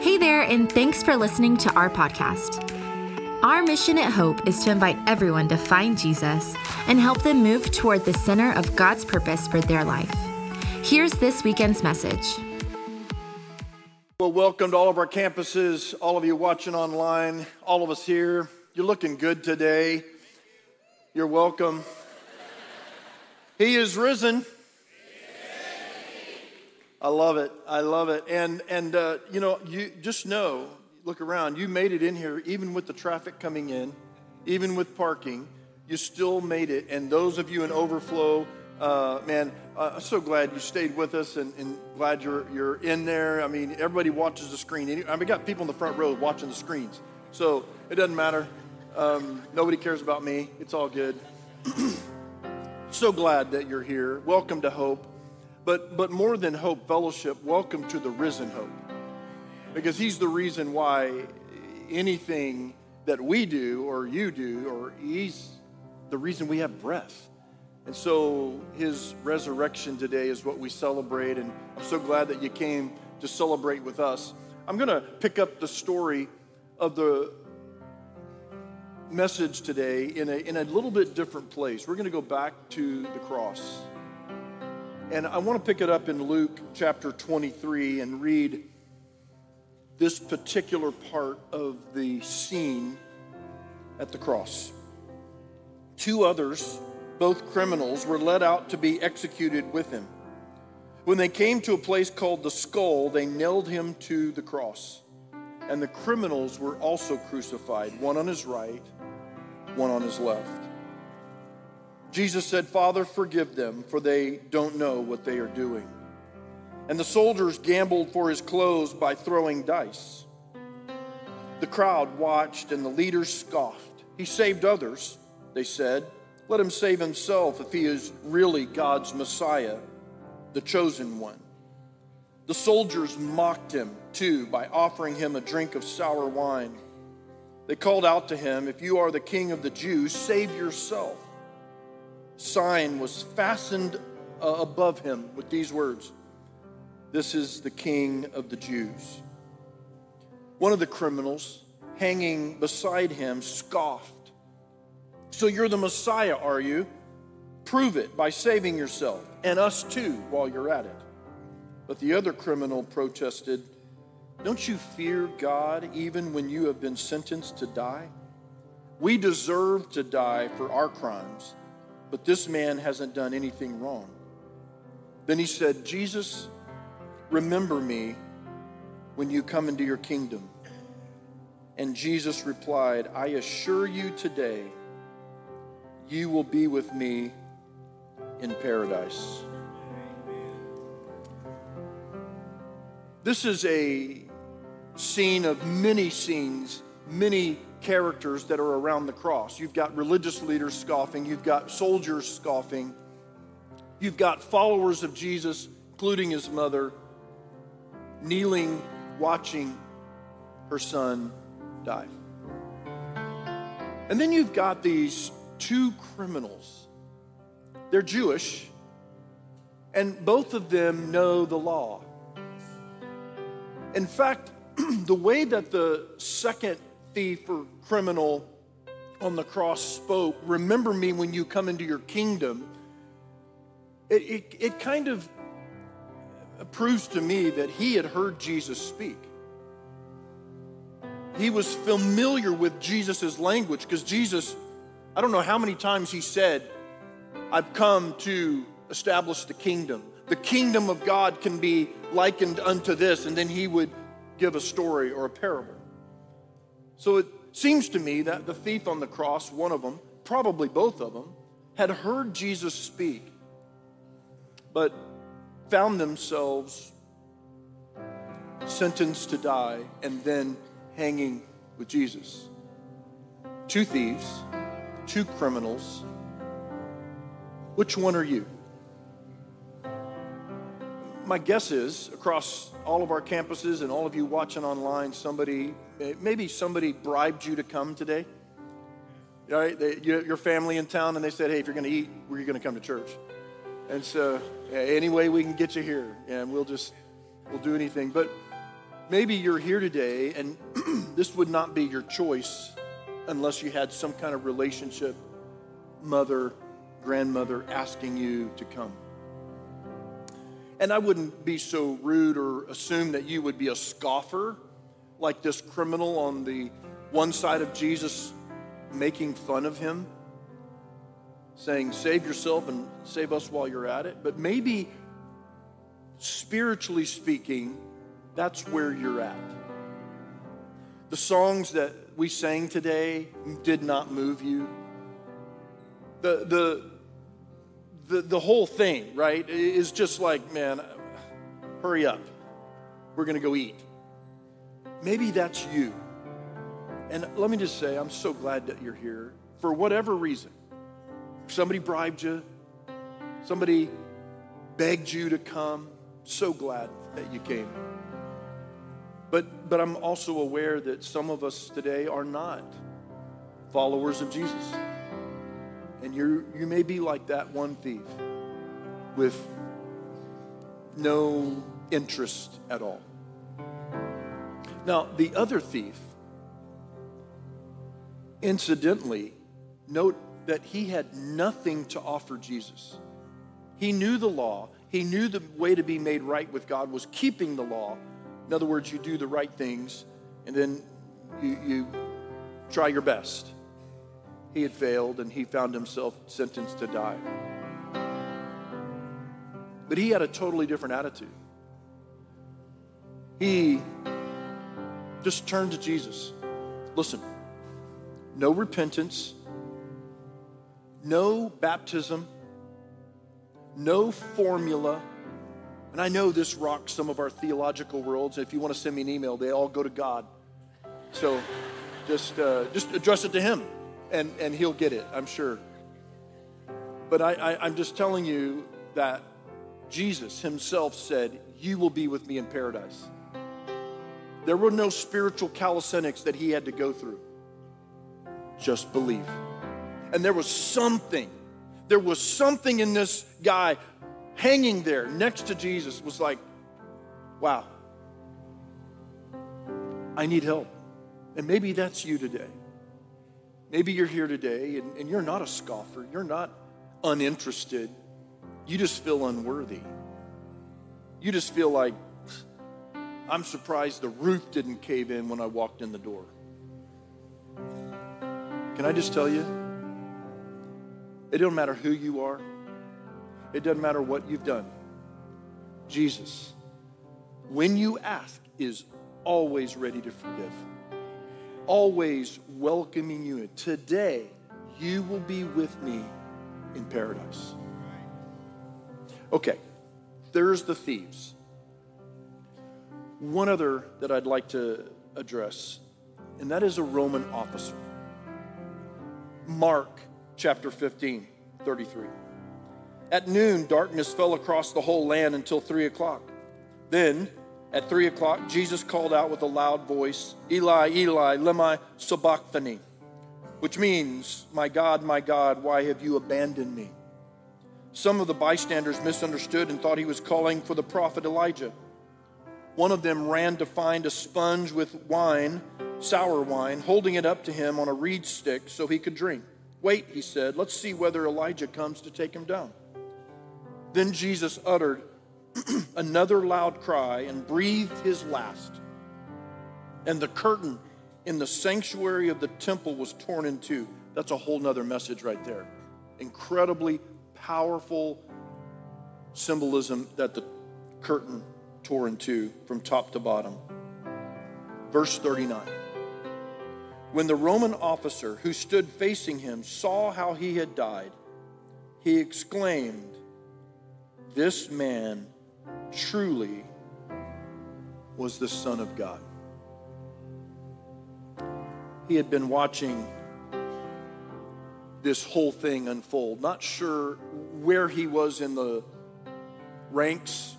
Hey there, and thanks for listening to our podcast. Our mission at Hope is to invite everyone to find Jesus and help them move toward the center of God's purpose for their life. Here's this weekend's message. Well, welcome to all of our campuses, all of you watching online, all of us here. You're looking good today. You're welcome. He is risen. I love it. I love it. And and uh, you know, you just know, look around. You made it in here, even with the traffic coming in, even with parking. You still made it. And those of you in overflow, uh, man, uh, I'm so glad you stayed with us, and, and, glad you're you're in there. I mean, everybody watches the screen. I mean, we got people in the front row watching the screens, so it doesn't matter. Um, nobody cares about me. It's all good. so glad that you're here. Welcome to Hope. But, but more than hope, fellowship, welcome to the risen hope. Because he's the reason why anything that we do or you do, or he's the reason we have breath. And so his resurrection today is what we celebrate. And I'm so glad that you came to celebrate with us. I'm going to pick up the story of the message today in a, in a little bit different place. We're going to go back to the cross. And I want to pick it up in Luke chapter 23 and read this particular part of the scene at the cross. Two others, both criminals, were led out to be executed with him. When they came to a place called the skull, they nailed him to the cross. And the criminals were also crucified, one on his right, one on his left. Jesus said, Father, forgive them, for they don't know what they are doing. And the soldiers gambled for his clothes by throwing dice. The crowd watched, and the leaders scoffed. He saved others, they said. Let him save himself if he is really God's Messiah, the chosen one. The soldiers mocked him, too, by offering him a drink of sour wine. They called out to him, If you are the king of the Jews, save yourself sign was fastened uh, above him with these words This is the King of the Jews. One of the criminals hanging beside him scoffed. So you're the Messiah, are you? Prove it by saving yourself and us too while you're at it. But the other criminal protested, Don't you fear God even when you have been sentenced to die? We deserve to die for our crimes but this man hasn't done anything wrong. Then he said, Jesus, remember me when you come into your kingdom. And Jesus replied, I assure you today, you will be with me in paradise. This is a scene of many scenes, many characters that are around the cross. You've got religious leaders scoffing, you've got soldiers scoffing, you've got followers of Jesus, including his mother, kneeling, watching her son die. And then you've got these two criminals. They're Jewish, and both of them know the law. In fact, the way that the second thief or criminal on the cross spoke, Remember me when you come into your kingdom, it, it, it kind of proves to me that he had heard Jesus speak. He was familiar with Jesus' language because Jesus, I don't know how many times he said, I've come to establish the kingdom. The kingdom of God can be likened unto this, and then he would give a story or a parable. So it seems to me that the thief on the cross, one of them, probably both of them, had heard Jesus speak, but found themselves sentenced to die and then hanging with Jesus. Two thieves, two criminals. Which one are you? My guess is across all of our campuses and all of you watching online, somebody maybe somebody bribed you to come today. Right? They, your family in town, and they said, "Hey, if you're going to eat, we're going to come to church." And so, yeah, any way we can get you here, and we'll just we'll do anything. But Maybe you're here today and this would not be your choice unless you had some kind of relationship, mother, grandmother asking you to come. And I wouldn't be so rude or assume that you would be a scoffer like this criminal on the one side of Jesus making fun of him, saying, Save yourself and save us while you're at it. But maybe, spiritually speaking, that's where you're at. The songs that we sang today did not move you. The, the, the, the whole thing, right, is just like, man, hurry up. We're going to go eat. Maybe that's you. And let me just say, I'm so glad that you're here for whatever reason. Somebody bribed you, somebody begged you to come. So glad that you came. But, but I'm also aware that some of us today are not followers of Jesus. And you you may be like that one thief with no interest at all. Now, the other thief, incidentally, note that he had nothing to offer Jesus. He knew the law, he knew the way to be made right with God was keeping the law. In other words, you do the right things and then you, you try your best. He had failed and he found himself sentenced to die. But he had a totally different attitude. He just turned to Jesus. Listen, no repentance, no baptism, no formula. And I know this rocks some of our theological worlds. If you want to send me an email, they all go to God. So just, uh, just address it to Him and, and He'll get it, I'm sure. But I, I, I'm just telling you that Jesus Himself said, You will be with me in paradise. There were no spiritual calisthenics that he had to go through. Just believe. And there was something, there was something in this guy hanging there next to Jesus was like, wow, I need help. And maybe that's you today. Maybe you're here today and, and you're not a scoffer, you're not uninterested, you just feel unworthy. You just feel like, I'm surprised the roof didn't cave in when I walked in the door. Can I just tell you? It doesn't matter who you are. It doesn't matter what you've done. Jesus, when you ask, is always ready to forgive, always welcoming you. Today, you will be with me in paradise. Okay, there's the thieves. One other that I'd like to address, and that is a Roman officer. Mark chapter 15, 33. At noon, darkness fell across the whole land until three o'clock. Then, at three o'clock, Jesus called out with a loud voice, Eli, Eli, lema sabachthani, which means, My God, my God, why have you abandoned me? Some of the bystanders misunderstood and thought he was calling for the prophet Elijah. One of them ran to find a sponge with wine, sour wine, holding it up to him on a reed stick so he could drink. Wait, he said, let's see whether Elijah comes to take him down. Then Jesus uttered another loud cry and breathed his last. And the curtain in the sanctuary of the temple was torn in two. That's a whole nother message right there. Incredibly powerful symbolism that the curtain tore in two from top to bottom. Verse 39. When the Roman officer who stood facing him saw how he had died, he exclaimed, This man truly was the Son of God. He had been watching this whole thing unfold, not sure where he was in the ranks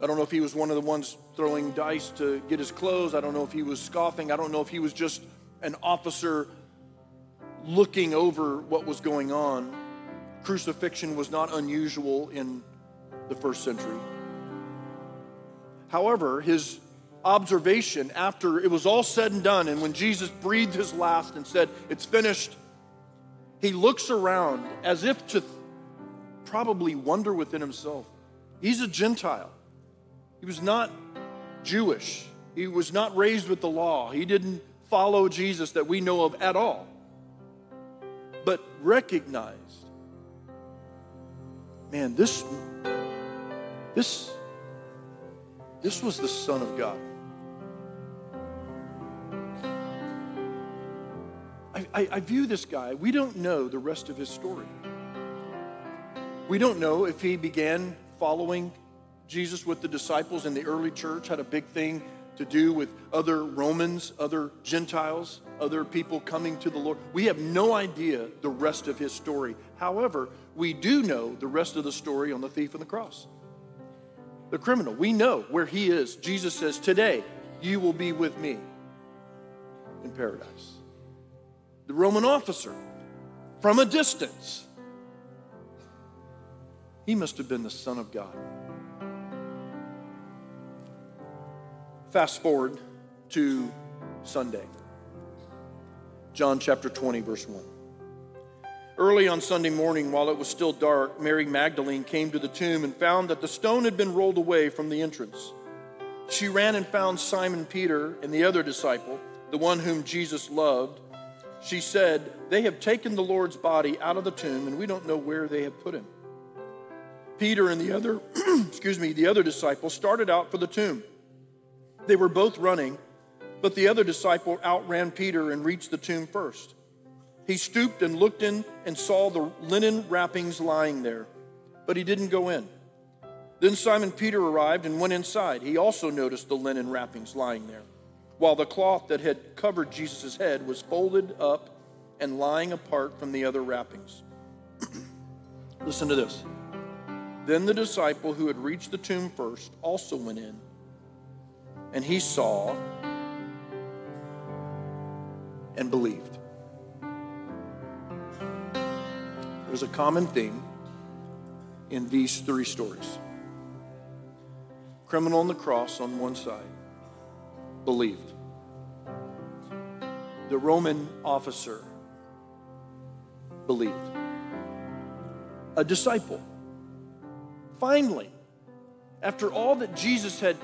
I don't know if he was one of the ones throwing dice to get his clothes. I don't know if he was scoffing. I don't know if he was just an officer looking over what was going on. Crucifixion was not unusual in the first century. However, his observation after it was all said and done, and when Jesus breathed his last and said, It's finished, he looks around as if to probably wonder within himself. He's a Gentile. He was not Jewish. He was not raised with the law. He didn't follow Jesus that we know of at all. But recognized, man, this this this was the Son of God. I, I, I, view this guy, we don't know the rest of his story. We don't know if he began following Jesus with the disciples in the early church, had a big thing to do with other Romans, other Gentiles, other people coming to the Lord. We have no idea the rest of his story. However, we do know the rest of the story on the thief on the cross. The criminal, we know where he is. Jesus says, Today you will be with me in paradise. The Roman officer, from a distance, he must have been the Son of God. Fast forward to Sunday, John chapter 20, verse 1. Early on Sunday morning, while it was still dark, Mary Magdalene came to the tomb and found that the stone had been rolled away from the entrance. She ran and found Simon Peter and the other disciple, the one whom Jesus loved. She said, They have taken the Lord's body out of the tomb, and we don't know where they have put him. Peter and the other, excuse me, the other disciple started out for the tomb. They were both running, but the other disciple outran Peter and reached the tomb first. He stooped and looked in and saw the linen wrappings lying there, but he didn't go in. Then Simon Peter arrived and went inside. He also noticed the linen wrappings lying there, while the cloth that had covered Jesus' head was folded up and lying apart from the other wrappings. Listen to this. Then the disciple who had reached the tomb first also went in, and he saw and believed. A common theme in these three stories criminal on the cross on one side, believed. The Roman officer believed. A disciple Finally, after all that Jesus had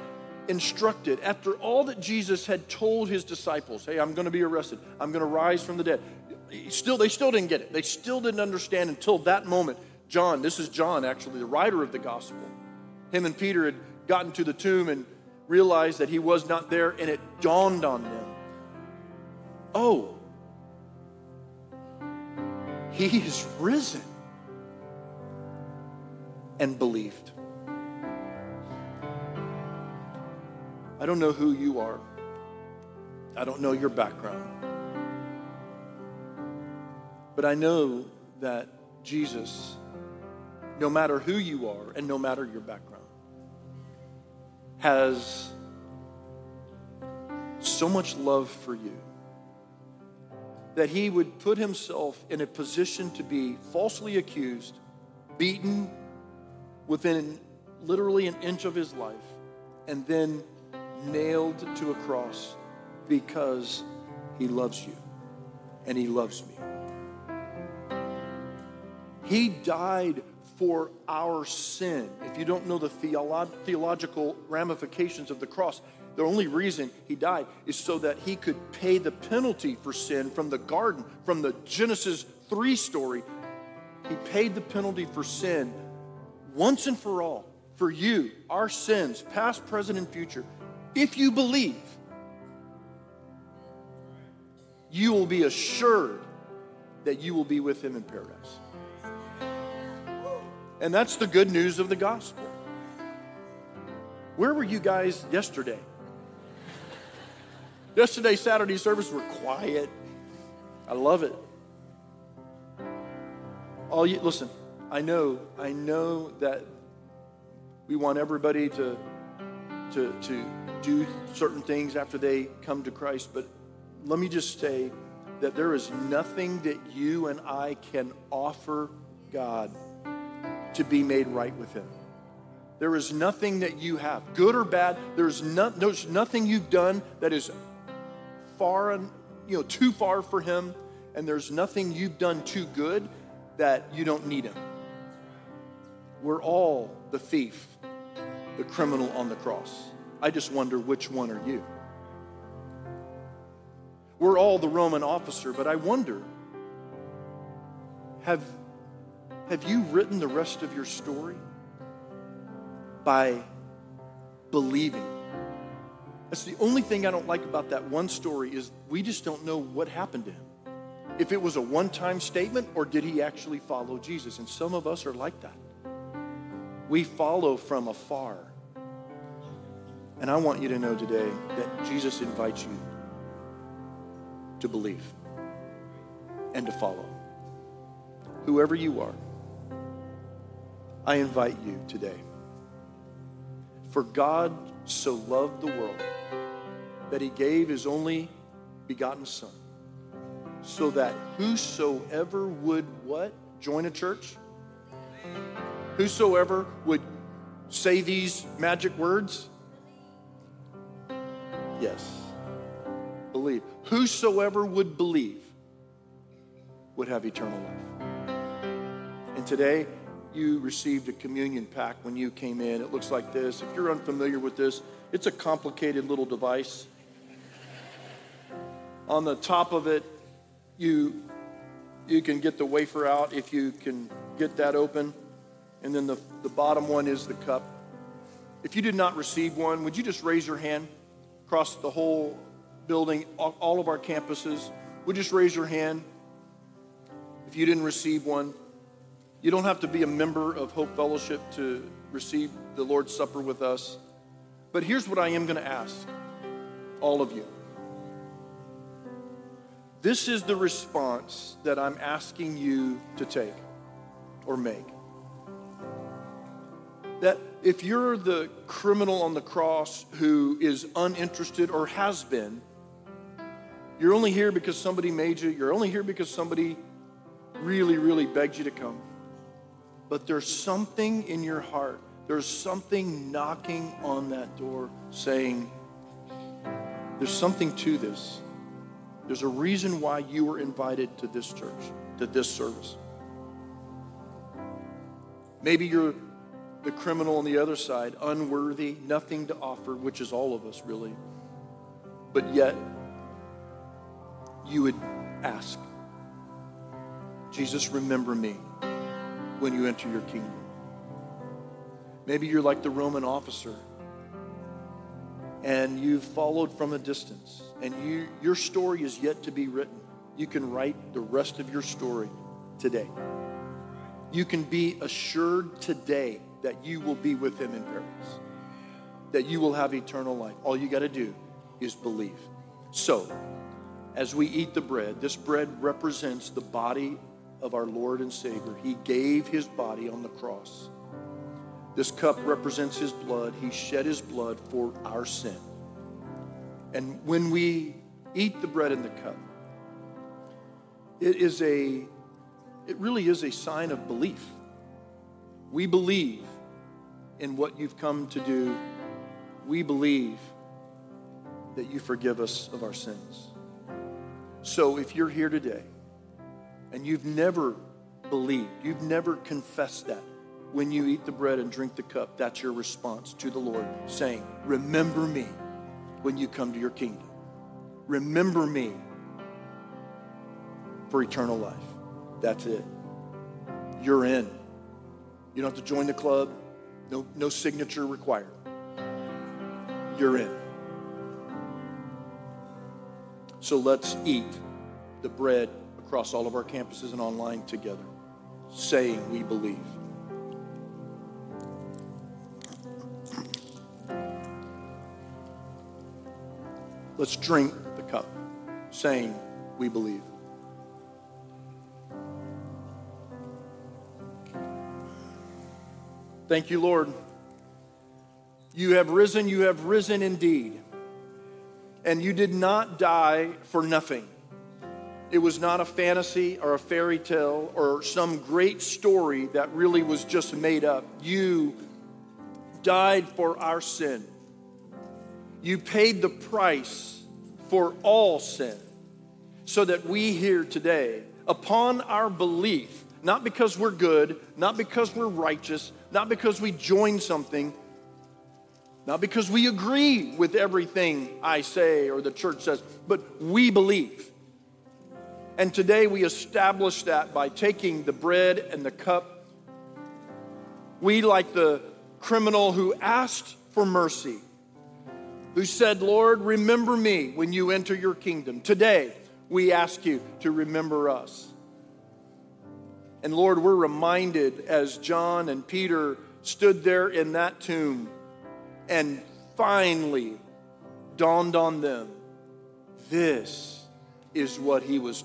instructed, after all that Jesus had told his disciples, hey, I'm going to be arrested, I'm going to rise from the dead. Still, they still didn't get it. They still didn't understand until that moment. John, this is John actually, the writer of the gospel. Him and Peter had gotten to the tomb and realized that he was not there, and it dawned on them. Oh, he is risen and believed. I don't know who you are. I don't know your background. But I know that Jesus, no matter who you are and no matter your background, has so much love for you that he would put himself in a position to be falsely accused, beaten, within literally an inch of his life and then nailed to a cross because he loves you and he loves me. He died for our sin. If you don't know the theolo- theological ramifications of the cross, the only reason he died is so that he could pay the penalty for sin from the garden, from the Genesis 3 story. He paid the penalty for sin once and for all for you, our sins, past, present, and future. If you believe, you will be assured that you will be with him in paradise. And that's the good news of the gospel. Where were you guys yesterday? Yesterday, Saturday service were quiet. I love it. All you listen, I know, I know that we want everybody to, to, to do certain things after they come to Christ, but let me just say that there is nothing that you and I can offer God to be made right with Him. There is nothing that you have, good or bad. There's, no, there's nothing you've done that is far, and you know, too far for Him, and there's nothing you've done too good that you don't need Him. We're all the thief, the criminal on the cross. I just wonder which one are you? We're all the Roman officer, but I wonder have, have you written the rest of your story by believing? That's the only thing I don't like about that one story is we just don't know what happened to him. If it was a one-time statement or did he actually follow Jesus? And some of us are like that. We follow from afar. And I want you to know today that Jesus invites you to believe and to follow. Whoever you are, I invite you today. For God so loved the world that he gave his only begotten Son, so that whosoever would what? Join a church? Whosoever would say these magic words? Yes. Believe. Whosoever would believe would have eternal life. And today, you received a communion pack when you came in. It looks like this. If you're unfamiliar with this, it's a complicated little device. On the top of it, you, you can get the wafer out if you can get that open. And then the, the bottom one is the cup. If you did not receive one, would you just raise your hand across the whole building, all, all of our campuses? Would you just raise your hand if you didn't receive one? You don't have to be a member of Hope Fellowship to receive the Lord's Supper with us. But here's what I am going to ask all of you. This is the response that I'm asking you to take or make. That if you're the criminal on the cross who is uninterested or has been, you're only here because somebody made you, you're only here because somebody really, really begged you to come but there's something in your heart. There's something knocking on that door saying, there's something to this. There's a reason why you were invited to this church, to this service. Maybe you're the criminal on the other side, unworthy, nothing to offer, which is all of us really. But yet, you would ask, Jesus, remember me when you enter your kingdom. Maybe you're like the Roman officer and you've followed from a distance and you, your story is yet to be written. You can write the rest of your story today. You can be assured today that you will be with him in paradise, that you will have eternal life. All you got to do is believe. So, as we eat the bread, this bread represents the body of our Lord and Savior. He gave his body on the cross. This cup represents his blood. He shed his blood for our sin. And when we eat the bread and the cup, it is a it really is a sign of belief. We believe in what you've come to do. We believe that you forgive us of our sins. So if you're here today and you've never believed, you've never confessed that, when you eat the bread and drink the cup, that's your response to the Lord, saying, Remember me when you come to your kingdom. Remember me for eternal life. That's it. You're in. You don't have to join the club, no, no signature required. You're in. So let's eat the bread across all of our campuses and online together, saying we believe. Let's drink the cup, saying we believe. Thank you, Lord. You have risen, you have risen indeed. And you did not die for nothing. It was not a fantasy or a fairy tale or some great story that really was just made up. You died for our sin. You paid the price for all sin so that we here today, upon our belief, not because we're good, not because we're righteous, not because we join something, not because we agree with everything I say or the church says, but we believe. And today we establish that by taking the bread and the cup. We, like the criminal who asked for mercy, who said, Lord, remember me when you enter your kingdom. Today, we ask you to remember us. And Lord, we're reminded as John and Peter stood there in that tomb and finally dawned on them this is what he was